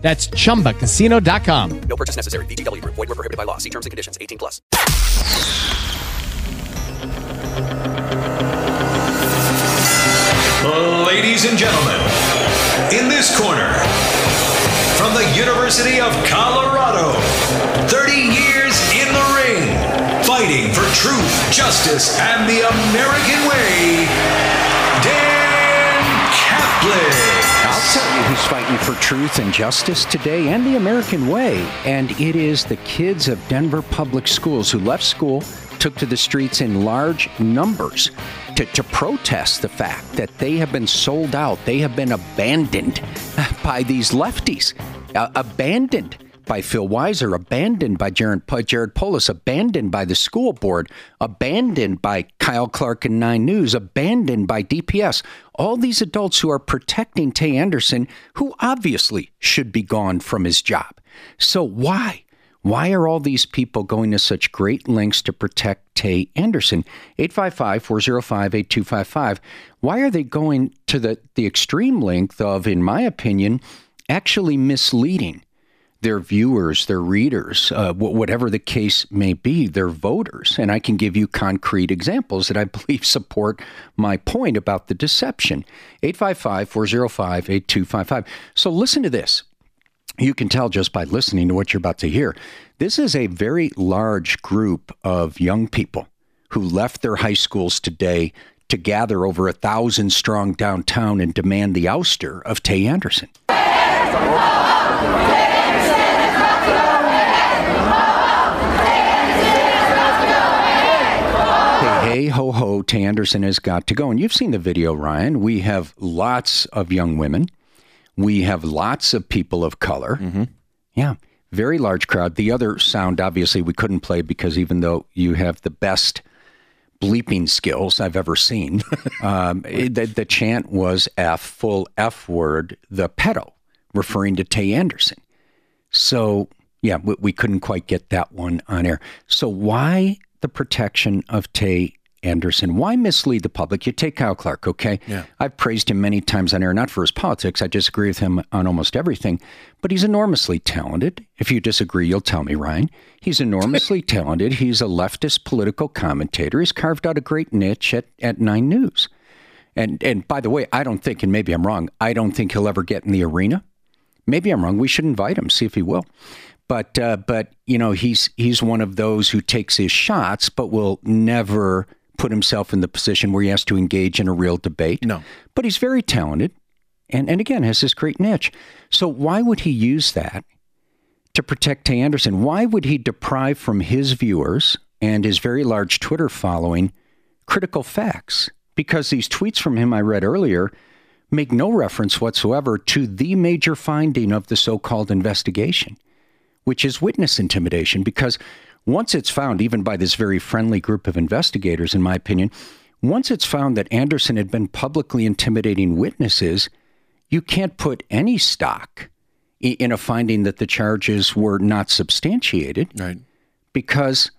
That's chumbacasino.com. No purchase necessary. VGW Group. Void were prohibited by law. See terms and conditions. 18 plus. Ladies and gentlemen, in this corner, from the University of Colorado, 30 years in the ring, fighting for truth, justice, and the American way, Dan Caplis. I'll tell you who's fighting for truth and justice today and the American way. And it is the kids of Denver Public Schools who left school, took to the streets in large numbers to, to protest the fact that they have been sold out. They have been abandoned by these lefties. Uh, abandoned by Phil Weiser, abandoned by Jared, Jared Polis, abandoned by the school board, abandoned by Kyle Clark and Nine News, abandoned by DPS. All these adults who are protecting Tay Anderson, who obviously should be gone from his job. So why? Why are all these people going to such great lengths to protect Tay Anderson? 855 405 8255. Why are they going to the, the extreme length of, in my opinion, actually misleading their viewers, their readers, uh, whatever the case may be, their voters. And I can give you concrete examples that I believe support my point about the deception. 855 405 8255. So listen to this. You can tell just by listening to what you're about to hear. This is a very large group of young people who left their high schools today to gather over a thousand strong downtown and demand the ouster of Tay Anderson. Hey, ho, ho, Tay Anderson has got to go. And you've seen the video, Ryan. We have lots of young women. We have lots of people of color. Mm-hmm. Yeah, very large crowd. The other sound, obviously, we couldn't play because even though you have the best bleeping skills I've ever seen, um, the, the chant was F, full F word, the pedo, referring to Tay Anderson. So, yeah, we, we couldn't quite get that one on air. So, why the protection of Tay Anderson. Why mislead the public? You take Kyle Clark, okay? Yeah. I've praised him many times on air, not for his politics. I disagree with him on almost everything, but he's enormously talented. If you disagree, you'll tell me, Ryan. He's enormously talented. He's a leftist political commentator. He's carved out a great niche at, at Nine News. And and by the way, I don't think, and maybe I'm wrong, I don't think he'll ever get in the arena. Maybe I'm wrong. We should invite him, see if he will. But uh, but you know he's he's one of those who takes his shots, but will never put himself in the position where he has to engage in a real debate. No. But he's very talented and, and again has this great niche. So why would he use that to protect Tay Anderson? Why would he deprive from his viewers and his very large Twitter following critical facts? Because these tweets from him I read earlier make no reference whatsoever to the major finding of the so called investigation, which is witness intimidation. Because once it's found, even by this very friendly group of investigators, in my opinion, once it's found that Anderson had been publicly intimidating witnesses, you can't put any stock in a finding that the charges were not substantiated. Right. Because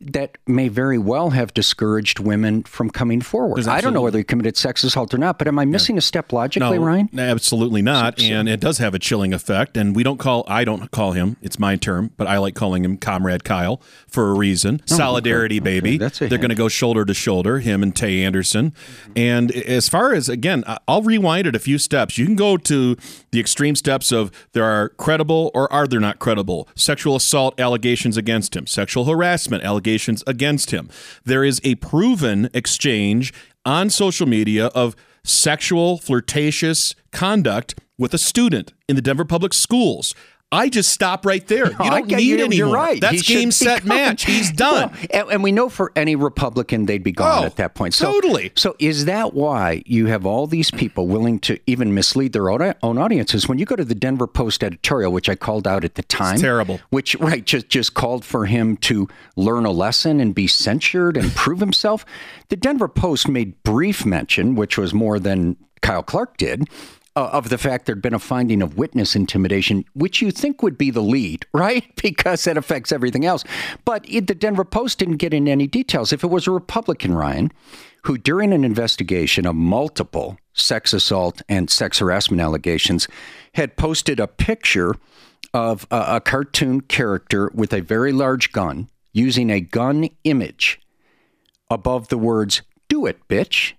that may very well have discouraged women from coming forward. I don't know whether he committed sex assault or not, but am I missing yeah. a step logically, no, Ryan? Absolutely not. So, so. And it does have a chilling effect. And we don't call, I don't call him, it's my term, but I like calling him Comrade Kyle for a reason. Oh, Solidarity, okay. baby. Okay. They're going to go shoulder to shoulder, him and Tay Anderson. Mm-hmm. And as far as, again, I'll rewind it a few steps. You can go to the extreme steps of there are credible or are there not credible sexual assault allegations against him, sexual harassment allegations against him. There is a proven exchange on social media of sexual, flirtatious conduct with a student in the Denver public schools. I just stop right there. You don't get need you. You're right. That's He game, set, gone. match. He's done. Well, and, and we know for any Republican, they'd be gone Oh, at that point. So, totally. So is that why you have all these people willing to even mislead their own, own audiences? When you go to the Denver Post editorial, which I called out at the time, terrible. Which right just just called for him to learn a lesson and be censured and prove himself. The Denver Post made brief mention, which was more than Kyle Clark did, uh, of the fact there'd been a finding of witness intimidation, which you think would be the lead, right? Because that affects everything else. But it, the Denver Post didn't get into any details. If it was a Republican, Ryan, who during an investigation of multiple sex assault and sex harassment allegations had posted a picture of a, a cartoon character with a very large gun using a gun image above the words "Do it, bitch."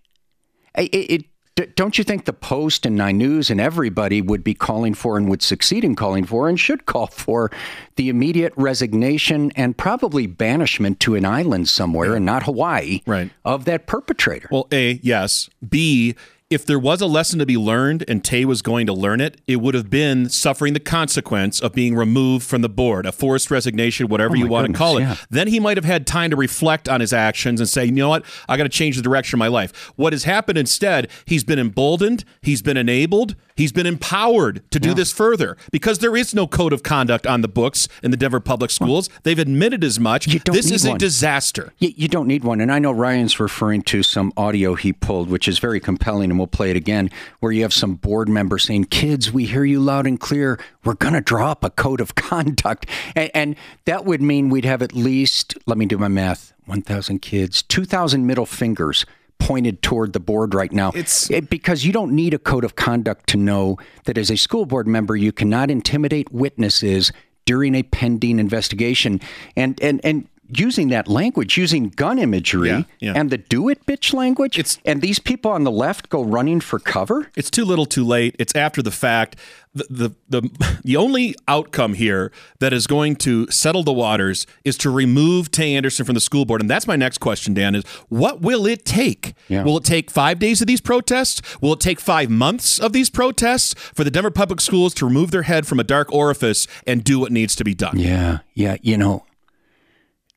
It, it, d- don't you think the Post and Nine News and everybody would be calling for and would succeed in calling for and should call for the immediate resignation and probably banishment to an island somewhere and not Hawaii Right. of that perpetrator? Well, A, yes. B, if there was a lesson to be learned and Tay was going to learn it, it would have been suffering the consequence of being removed from the board, a forced resignation, whatever Oh, you want goodness, to call it. yeah. Then he might have had time to reflect on his actions and say, you know what, I got to change the direction of my life. What has happened instead, he's been emboldened, he's been enabled, he's been empowered to do this further because there is no code of conduct on the books in the Denver public schools. They've admitted as much. This is a disaster. You, you don't need one. And I know Ryan's referring to some audio he pulled, which is very compelling, and we'll play it again, where you have some board member saying, Kids, we hear you loud and clear. We're going to draw up a code of conduct. And, and that would mean we'd have at least, let me do my math, 1,000 kids, 2,000 middle fingers pointed toward the board right now. It's- It- because you don't need a code of conduct to know that as a school board member, you cannot intimidate witnesses during a pending investigation. And, and, and, Using that language, using gun imagery Yeah, yeah. and the do it bitch language, It's- and these people on the left go running for cover. It's too little, too late. It's after the fact. The, the the the only outcome here that is going to settle the waters is to remove Tay Anderson from the school board, and that's my next question, Dan. Is what will it take? Yeah. Will it take five days of these protests? Will it take five months of these protests for the Denver Public Schools to remove their head from a dark orifice and do what needs to be done? Yeah, yeah. You know,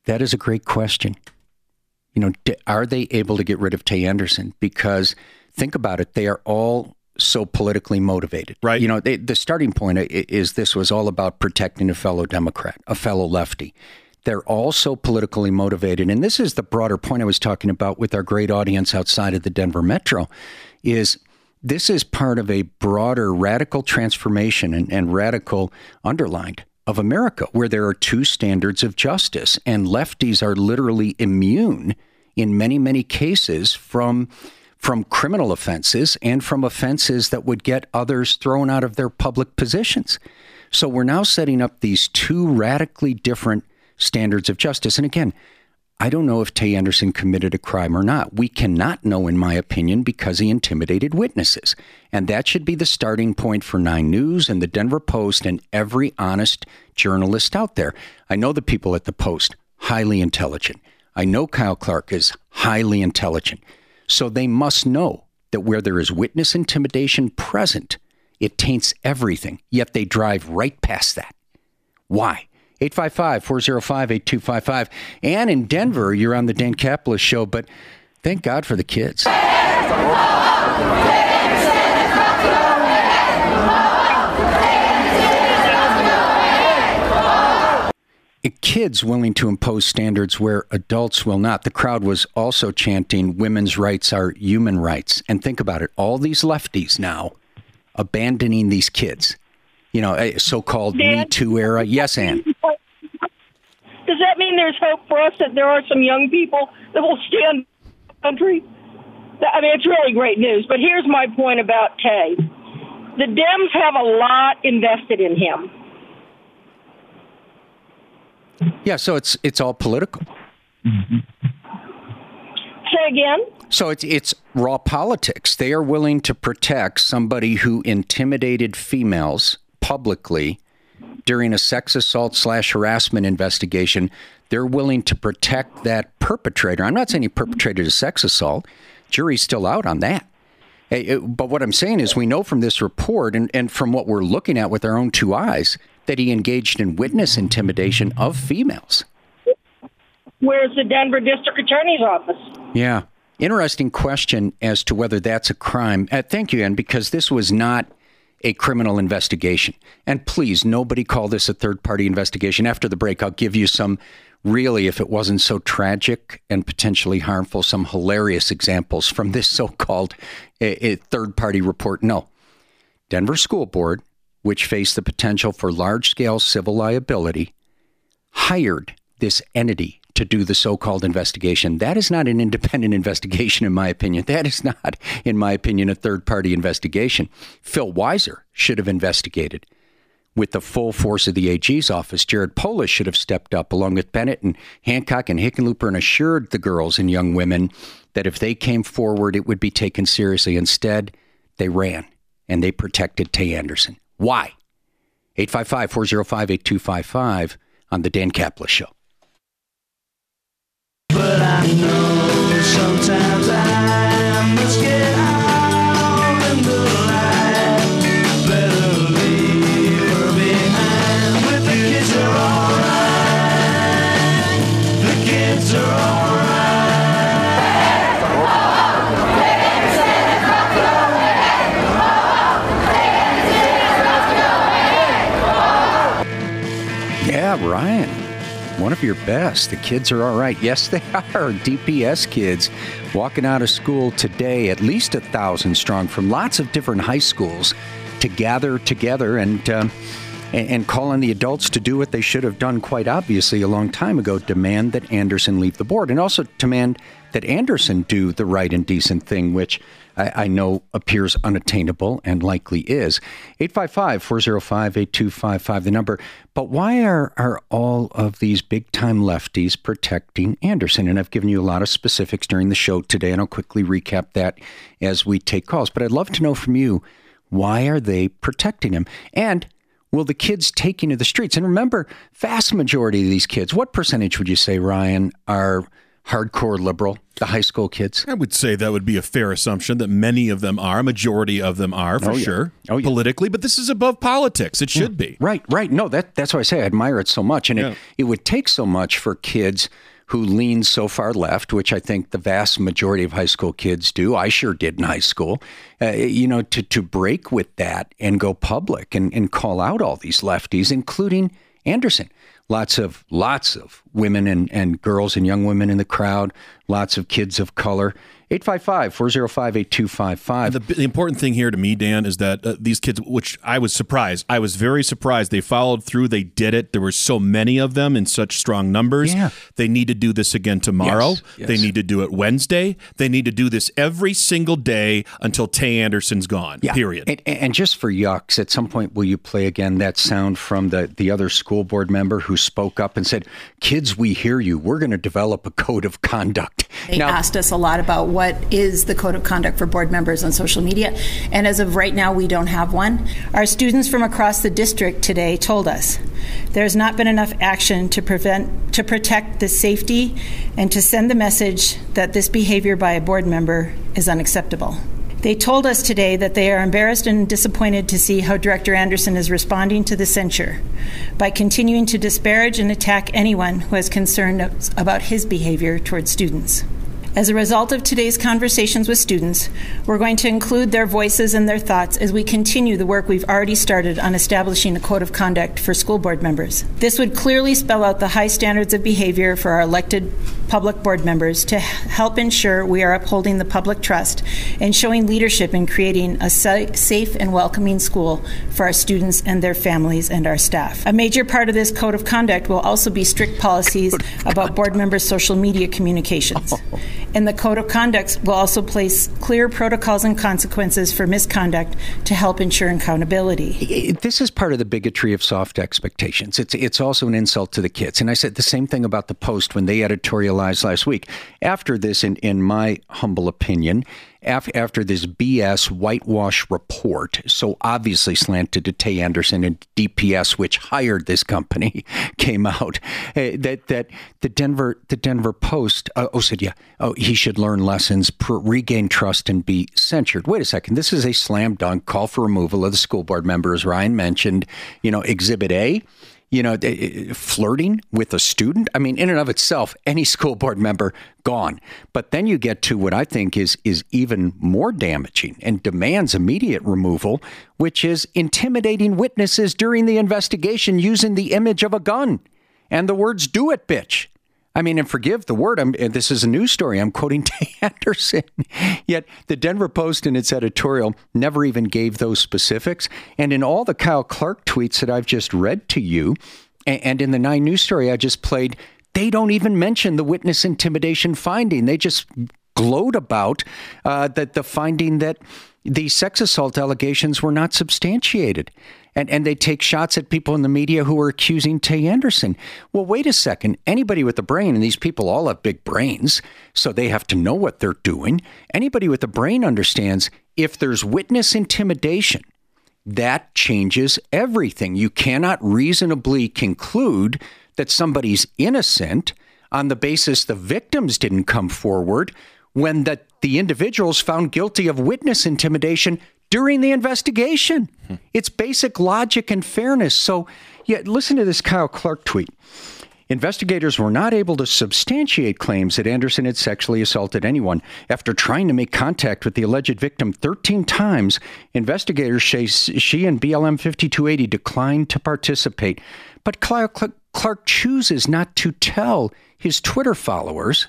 that is a great question. You know, are they able to get rid of Tay Anderson? Because think about it, they are all so politically motivated. Right. You know, they, the starting point is this was all about protecting a fellow Democrat, a fellow lefty. They're all so politically motivated. And this is the broader point I was talking about with our great audience outside of the Denver metro is this is part of a broader radical transformation and, and radical underlined of America, where there are two standards of justice, and lefties are literally immune in many, many cases from from criminal offenses and from offenses that would get others thrown out of their public positions. So we're now setting up these two radically different standards of justice. And again, I don't know if Tay Anderson committed a crime or not. We cannot know, in my opinion, because he intimidated witnesses. And that should be the starting point for Nine News and the Denver Post and every honest journalist out there. I know the people at the Post, highly intelligent. I know Kyle Clark is highly intelligent. So they must know that where there is witness intimidation present, it taints everything, yet they drive right past that. Why? 855 405 8255. And in Denver, you're on the Dan Caplis show, but thank God for the kids. Kids willing to impose standards where adults will not. The crowd was also chanting, women's rights are human rights. And think about it all these lefties now abandoning these kids. You know, so-called Dan? Me Too era. Yes, Anne. Does that mean there's hope for us that there are some young people that will stand the country? I mean, it's really great news. But here's my point about Tay. The Dems have a lot invested in him. Yeah, so it's it's all political. Say again? So it's it's raw politics. They are willing to protect somebody who intimidated females publicly during a sex assault slash harassment investigation. They're willing to protect that perpetrator. I'm not saying he perpetrated a sex assault. Jury's still out on that. Hey, it- But what I'm saying is, we know from this report and, and from what we're looking at with our own two eyes that he engaged in witness intimidation of females. Where's the Denver District Attorney's office? Yeah. Interesting question as to whether that's a crime. Uh, thank you, Ann, because this was not a criminal investigation. And please, nobody call this a third party investigation. After the break, I'll give you some really, if it wasn't so tragic and potentially harmful, some hilarious examples from this so called third party report. No. Denver School Board, which faced the potential for large scale civil liability, hired this entity to do the so called investigation. That is not an independent investigation, in my opinion. That is not, in my opinion, a third party investigation. Phil Weiser should have investigated with the full force of the AG's office. Jared Polis should have stepped up along with Bennet and Hancock and Hickenlooper and assured the girls and young women that if they came forward, it would be taken seriously. Instead, they ran and they protected Tay Anderson. Why? 855 405 8255 on The Dan Caplis Show. But one of your best. The kids are all right. Yes, they are. DPS kids walking out of school today, at least a thousand strong from lots of different high schools to gather together and. Um, and call on the adults to do what they should have done quite obviously a long time ago demand that Anderson leave the board and also demand that Anderson do the right and decent thing, which I, I know appears unattainable and likely is. 855 405 8255, the number. But why are, are all of these big time lefties protecting Anderson? And I've given you a lot of specifics during the show today, and I'll quickly recap that as we take calls. But I'd love to know from you why are they protecting him? And will the kids taking to the streets? And remember, vast majority of these kids, what percentage would you say, Ryan, are hardcore liberal, the high school kids? I would say that would be a fair assumption that many of them are, a majority of them are for oh, yeah. sure, oh, yeah. politically. But this is above politics. It should yeah. be right, right. No, that that's why I say I admire it so much, and it it would take so much for kids who lean so far left, which I think the vast majority of high school kids do. I sure did in high school. Uh, you know, to to break with that and go public and and call out all these lefties, including Anderson lots of lots of women and, and girls and young women in the crowd, lots of kids of color. 855 405 8255. The, the important thing here to me, Dan, is that uh, these kids, which I was surprised, I was very surprised. They followed through, they did it. There were so many of them in such strong numbers. Yeah. They need to do this again tomorrow. Yes, yes. They need to do it Wednesday. They need to do this every single day until Tay Anderson's gone, yeah. period. And, and just for yucks, at some point, will you play again that sound from the, the other school board member who spoke up and said, Kids, we hear you. We're going to develop a code of conduct. They asked us a lot about what is the code of conduct for board members on social media, and as of right now, we don't have one. Our students from across the district today told us there's not been enough action to prevent to protect the safety and to send the message that this behavior by a board member is unacceptable. They told us today that they are embarrassed and disappointed to see how Director Anderson is responding to the censure by continuing to disparage and attack anyone who has concern about his behavior towards students. As a result of today's conversations with students, we're going to include their voices and their thoughts as we continue the work we've already started on establishing a code of conduct for school board members. This would clearly spell out the high standards of behavior for our elected public board members to help ensure we are upholding the public trust and showing leadership in creating a safe and welcoming school for our students and their families and our staff. A major part of this code of conduct will also be strict policies about board members' social media communications. And the code of conduct will also place clear protocols and consequences for misconduct to help ensure accountability. This is part of the bigotry of soft expectations. It's it's also an insult to the kids. And I said the same thing about the Post when they editorialized last week. After this, in, in my humble opinion, after this BS whitewash report, so obviously slanted to Tay Anderson and DPS, which hired this company, came out uh, that that the Denver the Denver Post uh, oh said yeah oh he should learn lessons, regain trust, and be censured. Wait a second, this is a slam dunk call for removal of the school board members. Ryan mentioned, you know, Exhibit A you know, eh, flirting with a student. I mean, in and of itself, any school board member gone. But then you get to what I think is is even more damaging and demands immediate removal, which is intimidating witnesses during the investigation using the image of a gun and the words "Do it, bitch." I mean, and forgive the word. I'm, this is a news story. I'm quoting Tay Anderson. Yet the Denver Post in its editorial never even gave those specifics. And in all the Kyle Clark tweets that I've just read to you, and in the Nine News story I just played, they don't even mention the witness intimidation finding. They just gloat about uh, that the finding that the sex assault allegations were not substantiated and, and they take shots at people in the media who are accusing Tay Anderson. Well, wait a second. Anybody with a brain, and these people all have big brains, so they have to know what they're doing. Anybody with a brain understands if there's witness intimidation, that changes everything. You cannot reasonably conclude that somebody's innocent on the basis the victims didn't come forward when the, the individuals found guilty of witness intimidation during the investigation. Hmm. It's basic logic and fairness. So, yeah, listen to this Kyle Clark tweet. Investigators were not able to substantiate claims that Anderson had sexually assaulted anyone. After trying to make contact with the alleged victim 13 times, investigators say she and BLM 5280 declined to participate. But Kyle Clark chooses not to tell his Twitter followers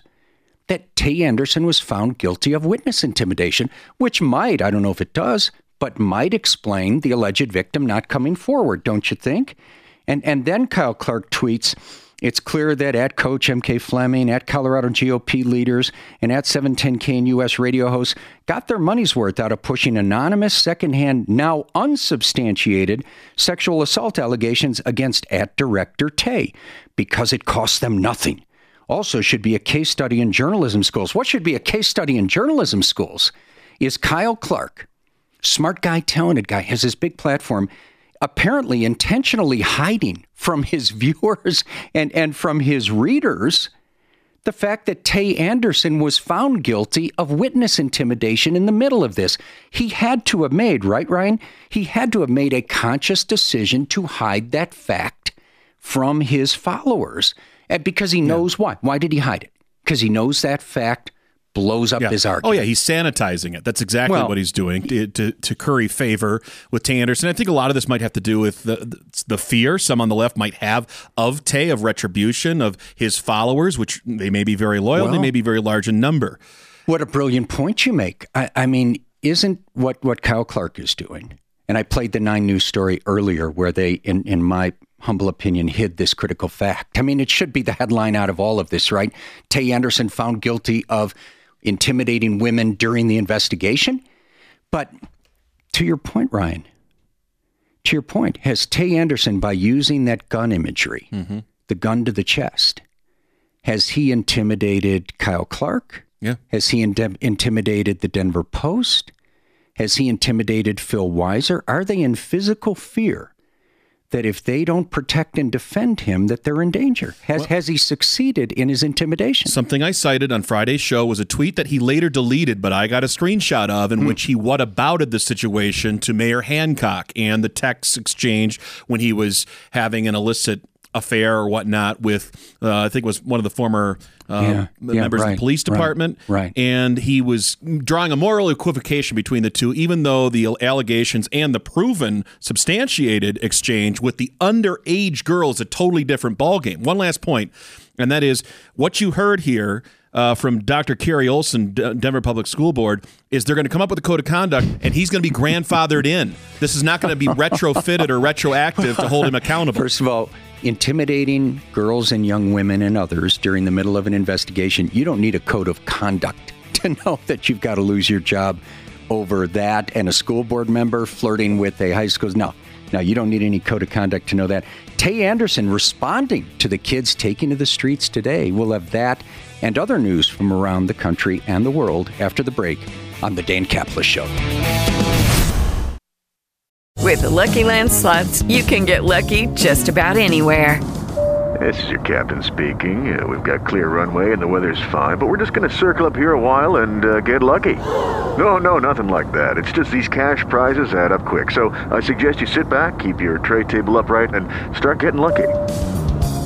that Tay Anderson was found guilty of witness intimidation, which might, I don't know if it does, but might explain the alleged victim not coming forward, don't you think? And and then Kyle Clark tweets, it's clear that at Coach MK Fleming, at Colorado GOP leaders, and at 710 KNUS radio hosts got their money's worth out of pushing anonymous, secondhand, now unsubstantiated sexual assault allegations against at director Tay because it cost them nothing also should be a case study in journalism schools. What should be a case study in journalism schools is Kyle Clark, smart guy, talented guy, has this big platform, apparently intentionally hiding from his viewers and, and from his readers the fact that Tay Anderson was found guilty of witness intimidation in the middle of this. He had to have made, right, Ryan? He had to have made a conscious decision to hide that fact from his followers Uh, because he knows yeah. why. Why did he hide it? Because he knows that fact blows up yeah. his argument. Oh yeah, he's sanitizing it. That's exactly well, what he's doing to, to, to, curry favor with Tay Anderson. I think a lot of this might have to do with the, the fear some on the left might have of Tay of retribution of his followers, which they may be very loyal, well, they may be very large in number. What a brilliant point you make. I, I mean, isn't what what Kyle Clark is doing? And I played the Nine News story earlier, where they, in in my humble opinion, hid this critical fact. I mean, it should be the headline out of all of this, right? Tay Anderson found guilty of intimidating women during the investigation. But to your point, Ryan, to your point, has Tay Anderson, by using that gun imagery, mm-hmm. the gun to the chest, has he intimidated Kyle Clark? Yeah. Has he in- intimidated the Denver Post? Has he intimidated Phil Weiser? Are they in physical fear that if they don't protect and defend him, that they're in danger. Has well, has he succeeded in his intimidation? Something I cited on Friday's show was a tweet that he later deleted, but I got a screenshot of in mm. which he what abouted the situation to Mayor Hancock and the text exchange when he was having an illicit affair or whatnot with uh, I think it was one of the former uh, yeah, members yeah, right, of the police department. Right, right. And he was drawing a moral equivocation between the two, even though the allegations and the proven substantiated exchange with the underage girl is a totally different ballgame. One last point, and that is what you heard here uh, from Dr. Carrie Olson, D- Denver Public School Board, is they're going to come up with a code of conduct, and he's going to be grandfathered in. This is not going to be retrofitted or retroactive to hold him accountable. First of all, intimidating girls and young women and others during the middle of an investigation, you don't need a code of conduct to know that you've got to lose your job over that and a school board member flirting with a high school. No, no, you don't need any code of conduct to know that. Tay Anderson responding to the kids taking to the streets today. We'll have that and other news from around the country and the world after the break on The Dan Caplis Show. With the Lucky Land slots, you can get lucky just about anywhere. This is your captain speaking. Uh, we've got clear runway and the weather's fine, but we're just going to circle up here a while and uh, get lucky. No, no, nothing like that. It's just these cash prizes add up quick. So I suggest you sit back, keep your tray table upright, and start getting lucky.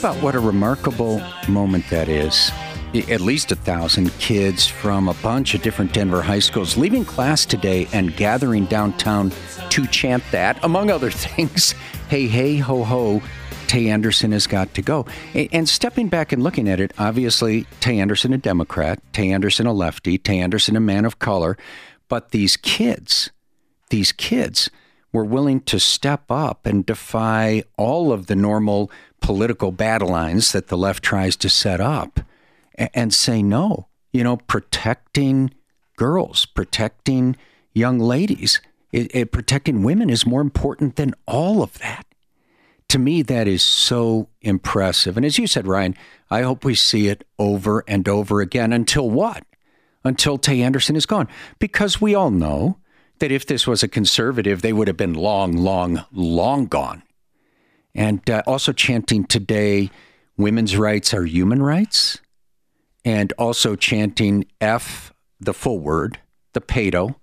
About what a remarkable moment that is. At least a thousand kids from a bunch of different Denver high schools leaving class today and gathering downtown to chant that, among other things. Hey, hey, ho, ho, Tay Anderson has got to go. And stepping back and looking at it, obviously, Tay Anderson, a Democrat, Tay Anderson, a lefty, Tay Anderson, a man of color. But these kids, these kids were willing to step up and defy all of the normal political battle lines that the left tries to set up a- and say no. You know, protecting girls, protecting young ladies, it, it- protecting women is more important than all of that. To me, that is so impressive. And as you said, Ryan, I hope we see it over and over again until what? Until Tay Anderson is gone. Because we all know that if this was a conservative, they would have been long, long, long gone. And uh, also chanting today, women's rights are human rights. And also chanting F, the full word, the pedo.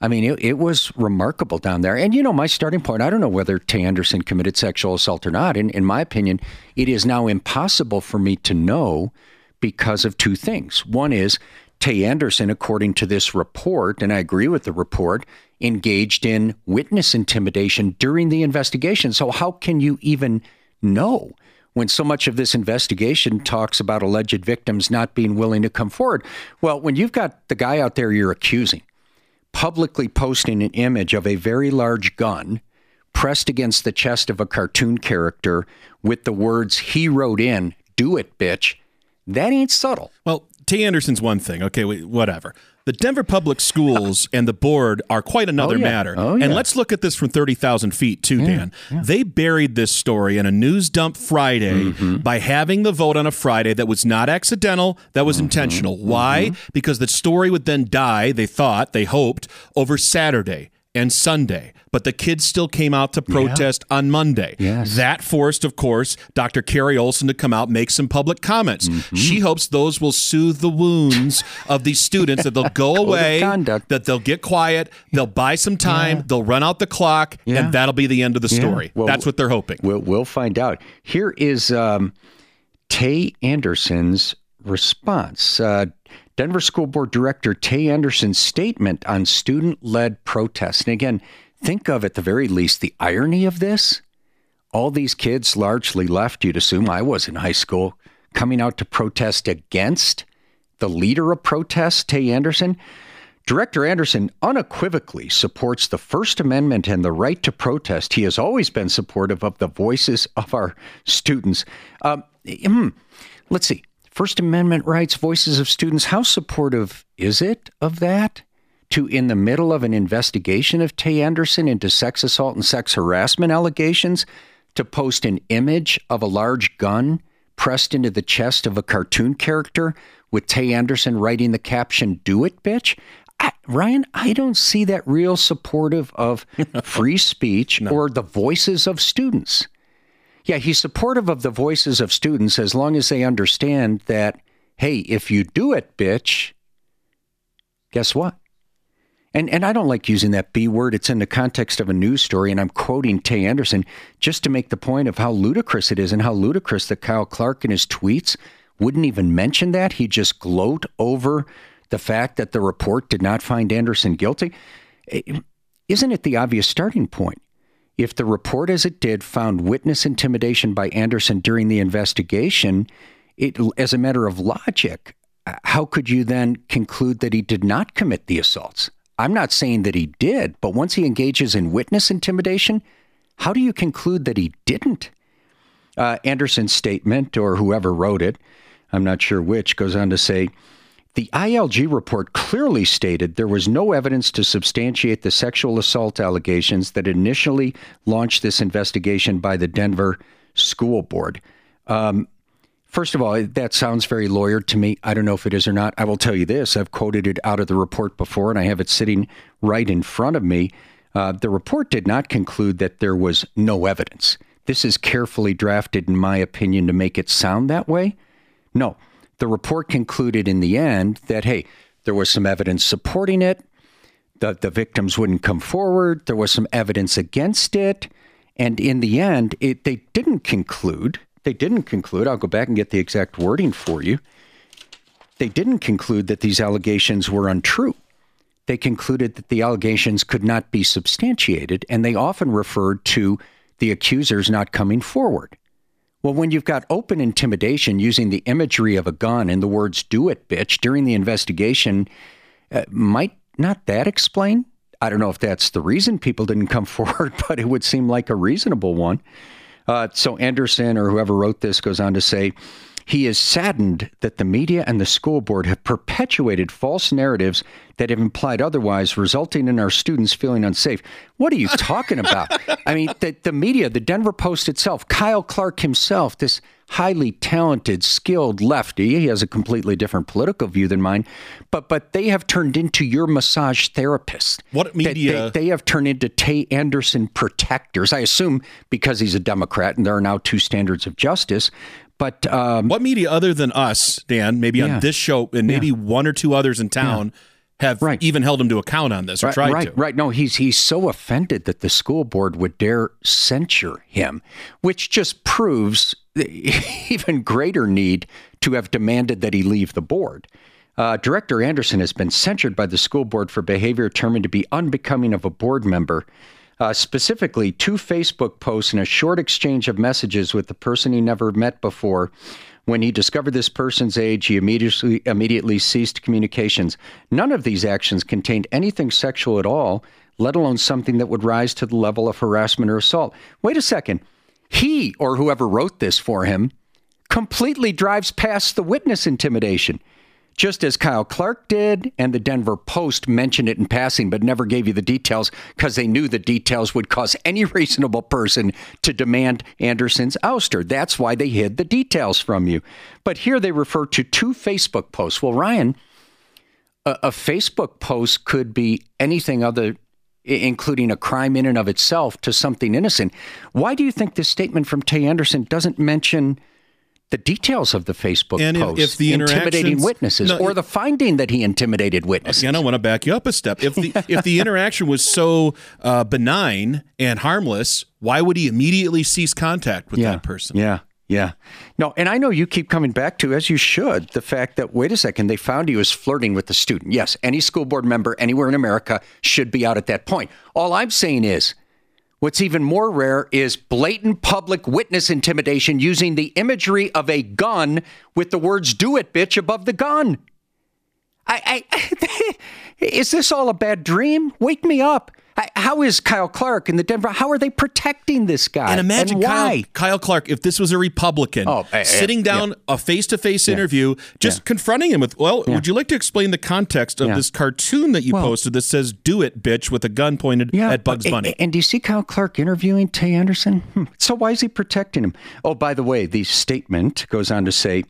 I mean, it, it was remarkable down there. And you know, my starting point, I don't know whether Tay Anderson committed sexual assault or not. In, in my opinion, it is now impossible for me to know because of two things. One is Tay Anderson, according to this report, and I agree with the report, engaged in witness intimidation during the investigation. So, how can you even know when so much of this investigation talks about alleged victims not being willing to come forward? Well, when you've got the guy out there you're accusing publicly posting an image of a very large gun pressed against the chest of a cartoon character with the words he wrote in, do it, bitch, that ain't subtle. Well, Tay Anderson's one thing. Okay, wait, whatever. The Denver Public Schools and the board are quite another Oh, yeah. matter. Oh, yeah. And let's look at this from 30,000 feet, too, Dan. They buried this story in a news dump Friday Mm-hmm. by having the vote on a Friday that was not accidental, that Mm-hmm. was intentional. Why? Because the story would then die, they thought, they hoped, over Saturday and Sunday. But the kids still came out to protest on Monday. Yes. That forced, of course, Dr. Carrie Olson to come out make some public comments. Mm-hmm. She hopes those will soothe the wounds of these students, that they'll go away, that they'll get quiet, they'll buy some time, they'll run out the clock, Yeah. and that'll be the end of the Yeah. story. Well, That's what they're hoping. We'll, we'll find out. Here is um, Tay Anderson's response. Uh, Denver School Board Director Tay Anderson's statement on student led protests. And again, think of at the very least the irony of this. All these kids, largely left, you'd assume I was in high school, coming out to protest against the leader of protest, Tay Anderson. Director Anderson unequivocally supports the First Amendment and the right to protest. He has always been supportive of the voices of our students. Um, hmm, let's see. First Amendment rights, voices of students. How supportive is it of that? To, in the middle of an investigation of Tay Anderson into sex assault and sex harassment allegations, to post an image of a large gun pressed into the chest of a cartoon character with Tay Anderson writing the caption, Do it, bitch? I, Ryan, I don't see that real supportive of free speech or the voices of students. Yeah, he's supportive of the voices of students as long as they understand that, hey, if you do it, bitch, guess what? And and I don't like using that B word. It's in the context of a news story, and I'm quoting Tay Anderson just to make the point of how ludicrous it is and how ludicrous that Kyle Clark in his tweets wouldn't even mention that. He just gloat over the fact that the report did not find Anderson guilty. Eh, Isn't it the obvious starting point? If the report as it did found witness intimidation by Anderson during the investigation, it, as a matter of logic, how could you then conclude that he did not commit the assaults? I'm not saying that he did, but once he engages in witness intimidation, how do you conclude that he didn't? Uh, Anderson's statement, or whoever wrote it, I'm not sure which, goes on to say the ILG report clearly stated there was no evidence to substantiate the sexual assault allegations that initially launched this investigation by the Denver School Board. Um, First of all, that sounds very lawyered to me. I don't know if it is or not. I will tell you this I've quoted it out of the report before, and I have it sitting right in front of me. Uh, the report did not conclude that there was no evidence. This is carefully drafted, in my opinion, to make it sound that way. No, the report concluded in the end that, hey, there was some evidence supporting it. The, the victims wouldn't come forward. There was some evidence against it. And in the end, it, they didn't conclude they didn't conclude, I'll go back and get the exact wording for you. They didn't conclude that these allegations were untrue. They concluded that the allegations could not be substantiated, and they often referred to the accusers not coming forward. Well, when you've got open intimidation using the imagery of a gun and the words, do it, bitch, during the investigation, uh, might not that explain? I don't know if that's the reason people didn't come forward, but it would seem like a reasonable one. Uh, so Anderson or whoever wrote this goes on to say, he is saddened that the media and the school board have perpetuated false narratives that have implied otherwise, resulting in our students feeling unsafe. What are you talking about? I mean, the, the media, the Denver Post itself, Kyle Clark himself, this highly talented, skilled lefty. He has a completely different political view than mine, but but they have turned into your massage therapist. What media? They, they, they have turned into Tay Anderson protectors. I assume because he's a Democrat, and there are now two standards of justice. But um, what media other than us, Dan, maybe Yeah. on this show and maybe Yeah. one or two others in town, have even held him to account on this or right, tried right, to? Right. No, he's he's so offended that the school board would dare censure him, which just proves the even greater need to have demanded that he leave the board. Uh, Director Anderson has been censured by the school board for behavior determined to be unbecoming of a board member. Uh, specifically, two Facebook posts and a short exchange of messages with the person he never met before. When he discovered this person's age, he immediately immediately ceased communications. None of these actions contained anything sexual at all, let alone something that would rise to the level of harassment or assault. Wait a second. He or whoever wrote this for him completely drives past the witness intimidation. Just as Kyle Clark did, and the Denver Post mentioned it in passing, but never gave you the details because they knew the details would cause any reasonable person to demand Anderson's ouster. That's why they hid the details from you. But here they refer to two Facebook posts. Well, Ryan, a, a Facebook post could be anything other, including a crime in and of itself, to something innocent. Why do you think this statement from Tay Anderson doesn't mention? The details of the Facebook And post, if the intimidating witnesses, No, or the finding that he intimidated witnesses. Again, I want to back you up a step. If the if the interaction was so uh, benign and harmless, why would he immediately cease contact with that person? Yeah, yeah. No, and I know you keep coming back to, as you should, the fact that, wait a second, they found he was flirting with the student. Yes, any school board member anywhere in America should be out at that point. All I'm saying is, what's even more rare is blatant public witness intimidation using the imagery of a gun with the words, do it, bitch, above the gun. I, I is this all a bad dream? Wake me up. How is Kyle Clark and the Denver? How are they protecting this guy? And imagine why? Kyle, Kyle Clark, if this was a Republican, Oh, eh, eh, sitting down yeah. a face to face interview, just confronting him with, well, would you like to explain the context of Yeah. this cartoon that you Well- posted that says, do it, bitch, with a gun pointed at Bugs Bunny? And, and do you see Kyle Clark interviewing Tay Anderson? Hmm. So why is he protecting him? Oh, by the way, the statement goes on to say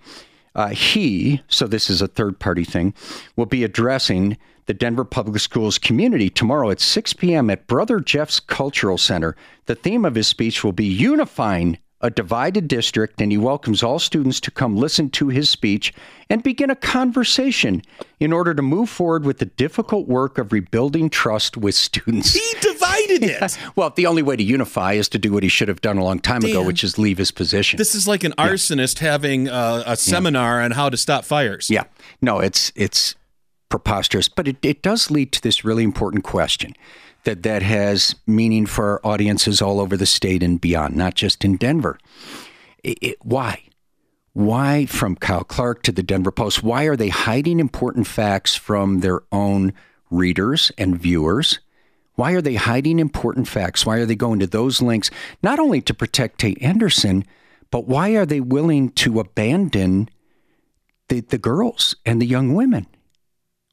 uh, he, so this is a third party thing, will be addressing the Denver Public Schools community tomorrow at 6 p.m. at Brother Jeff's Cultural Center. The theme of his speech will be unifying a divided district, and he welcomes all students to come listen to his speech and begin a conversation in order to move forward with the difficult work of rebuilding trust with students. he divided it. Well, the only way to unify is to do what he should have done a long time ago, which is leave his position. This is like an arsonist having uh, a seminar on how to stop fires. yeah, no, it's it's preposterous, but it, it does lead to this really important question. that that has meaning for our audiences all over the state and beyond, not just in Denver. It, it, why? Why, from Kyle Clark to the Denver Post, why are they hiding important facts from their own readers and viewers? Why are they hiding important facts? Why are they going to those links, not only to protect Tay Anderson, but why are they willing to abandon the, the girls and the young women?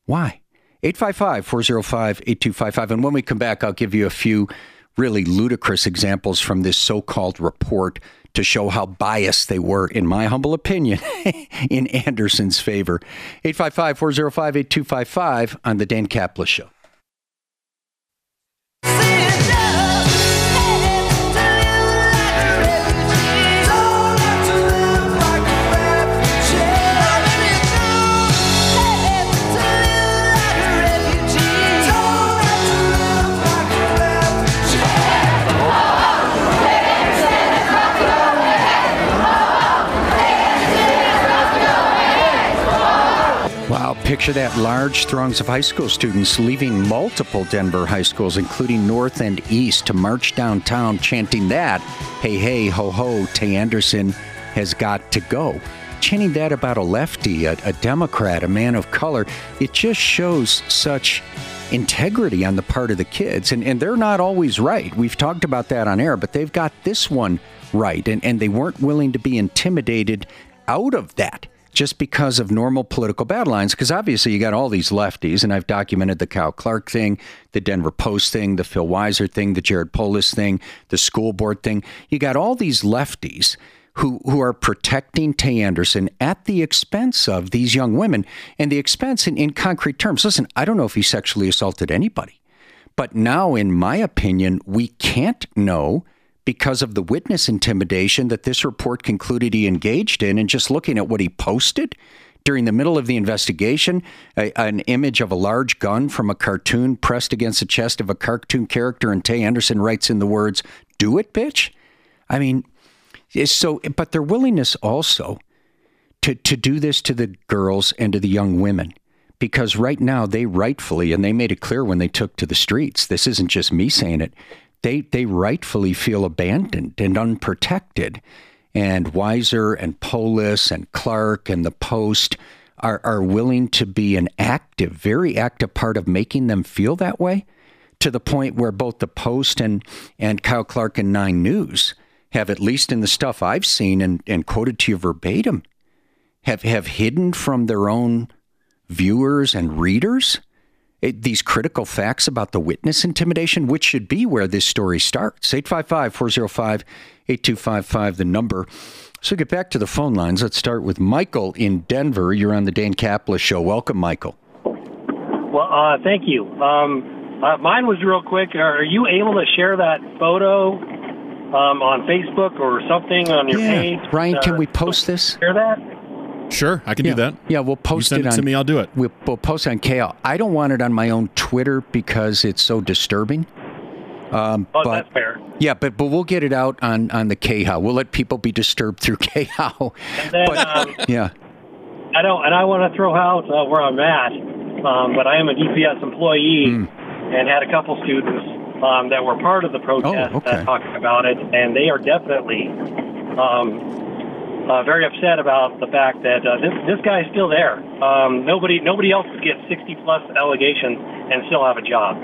Why? 855 405 8255. And when we come back, I'll give you a few really ludicrous examples from this so called report to show how biased they were, in my humble opinion, in Anderson's favor. 855 405 8255 on The Dan Caplis Show. Picture that large throngs of high school students leaving multiple Denver high schools, including North and East, to march downtown chanting that, hey, hey, ho, ho, Tay Anderson has got to go. Chanting that about a lefty, a, a Democrat, a man of color, it just shows such integrity on the part of the kids. And, and they're not always right. We've talked about that on air, but they've got this one right. And, and they weren't willing to be intimidated out of that just because of normal political battle lines. Because obviously, you got all these lefties, and I've documented the Kyle Clark thing, the Denver Post thing, the Phil Weiser thing, the Jared Polis thing, the school board thing. You got all these lefties who who are protecting Tay Anderson at the expense of these young women, and the expense in, in concrete terms. Listen, I don't know if he sexually assaulted anybody, but now, in my opinion, we can't know because of the witness intimidation that this report concluded he engaged in. And just looking at what he posted during the middle of the investigation, a, an image of a large gun from a cartoon pressed against the chest of a cartoon character, and Tay Anderson writes in the words, Do it, bitch. I mean, so, but their willingness also to, to do this to the girls and to the young women because right now they rightfully, and they made it clear when they took to the streets, this isn't just me saying it, they, they rightfully feel abandoned and unprotected. And Weiser and Polis and Clark and the Post are, are willing to be an active, very active part of making them feel that way to the point where both the Post and, and Kyle Clark and Nine News have, at least in the stuff I've seen and, and quoted to you verbatim, have, have hidden from their own viewers and readers it, these critical facts about the witness intimidation, which should be where this story starts. 855 405 8255, the number. So get back to the phone lines. Let's start with Michael in Denver. You're on the Dan Caplis Show. Welcome, Michael. Well, uh, thank you. Um, uh, mine was real quick. Are you able to share that photo um, on Facebook or something on your yeah. page? Ryan, Uh, can we post this? Share that? Sure, I can yeah. do that. Yeah, we'll post send it, it on to me, I'll do it. We'll, we'll post it on KL. I don't want it on my own Twitter because it's so disturbing. Um, Oh, but, that's fair. Yeah, but but we'll get it out on on the KHOW. We'll let people be disturbed through KHOW. And then, um, Yeah. I don't, and I want to throw out uh, where I'm at, um, but I am a DPS employee Hmm. and had a couple students um, that were part of the protest Oh, okay. that talked about it, and they are definitely um, uh, very upset about the fact that uh, this this is still there. Um, nobody nobody else could get 60 plus allegations and still have a job.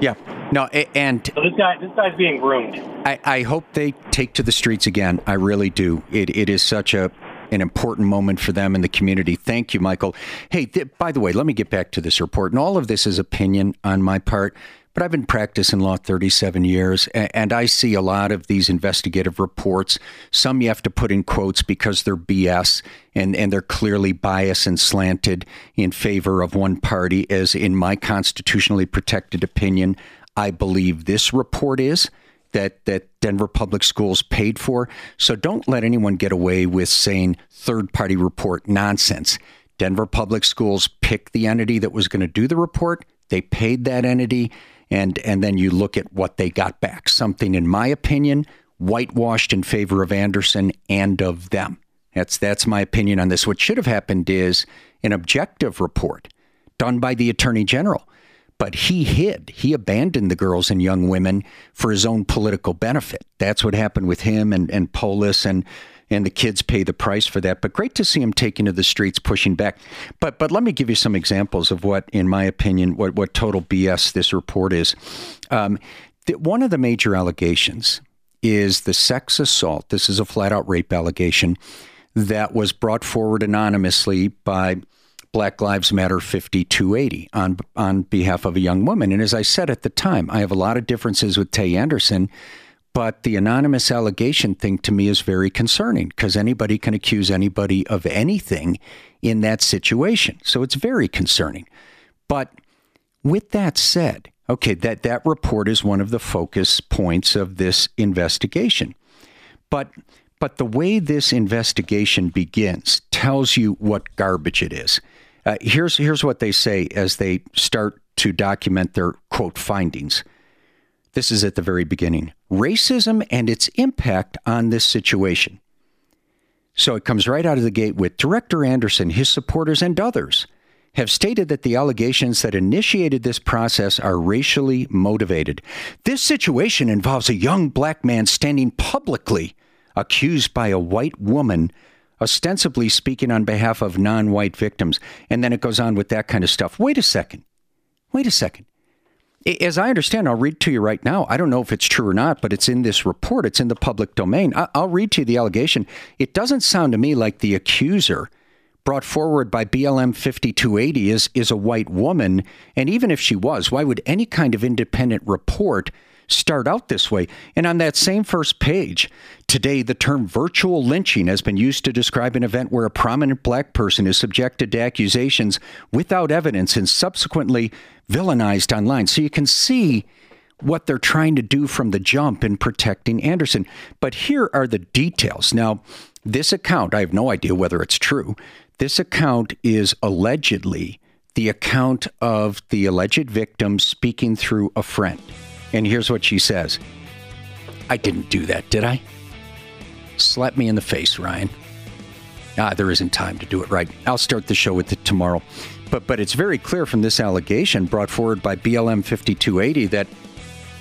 Yeah. No, and So this guy this guy's being groomed. I, I hope they take to the streets again. I really do. It, it is such a an important moment for them in the community. Thank you, Michael. Hey, th- by the way, let me get back to this report. And all of this is opinion on my part, but I've been practicing law 37 years, and I see a lot of these investigative reports. Some you have to put in quotes because they're BS and, and they're clearly biased and slanted in favor of one party, as in my constitutionally protected opinion, I believe this report is that that Denver Public Schools paid for. So don't let anyone get away with saying third party report nonsense. Denver Public Schools picked the entity that was going to do the report. They paid that entity and and then you look at what they got back. Something in my opinion whitewashed in favor of Anderson and of them. That's that's my opinion on this. What should have happened is an objective report done by the Attorney General but he hid. He abandoned the girls and young women for his own political benefit. That's what happened with him and, and Polis and and the kids pay the price for that. But great to see him taking to the streets, pushing back. But but let me give you some examples of what, in my opinion, what what total BS this report is. Um, one of the major allegations is the sex assault. This is a flat out rape allegation that was brought forward anonymously by Black Lives Matter 5280 on on behalf of a young woman. And as I said at the time, I have a lot of differences with Tay Anderson, but the anonymous allegation thing to me is very concerning because anybody can accuse anybody of anything in that situation. So it's very concerning. But with that said, okay, that, that report is one of the focus points of this investigation. But but the way this investigation begins tells you what garbage it is. Uh, here's here's what they say as they start to document their quote findings. This is at the very beginning. Racism and its impact on this situation. So it comes right out of the gate with Director Anderson, his supporters, and others have stated that the allegations that initiated this process are racially motivated. This situation involves a young black man standing publicly accused by a white woman, ostensibly speaking on behalf of non white victims. And then it goes on with that kind of stuff. Wait a second. Wait a second. As I understand, I'll read to you right now. I don't know if it's true or not, but it's in this report. It's in the public domain. I'll read to you the allegation. It doesn't sound to me like the accuser brought forward by BLM 5280 is, is a white woman. And even if she was, why would any kind of independent report start out this way? And on that same first page, today the term virtual lynching has been used to describe an event where a prominent black person is subjected to accusations without evidence and subsequently villainized online. So you can see what they're trying to do from the jump in protecting Anderson. But here are the details. Now, this account, I have no idea whether it's true. This account is allegedly the account of the alleged victim speaking through a friend. And here's what she says I didn't do that, did I? Slap me in the face, Ryan. Ah, there isn't time to do it right. I'll start the show with it tomorrow. But but it's very clear from this allegation brought forward by BLM 5280 that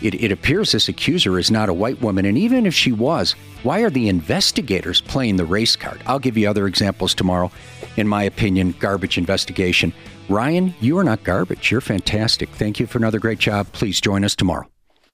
it, it appears this accuser is not a white woman. And even if she was, why are the investigators playing the race card? I'll give you other examples tomorrow. In my opinion, garbage investigation. Ryan, you are not garbage. You're fantastic. Thank you for another great job. Please join us tomorrow.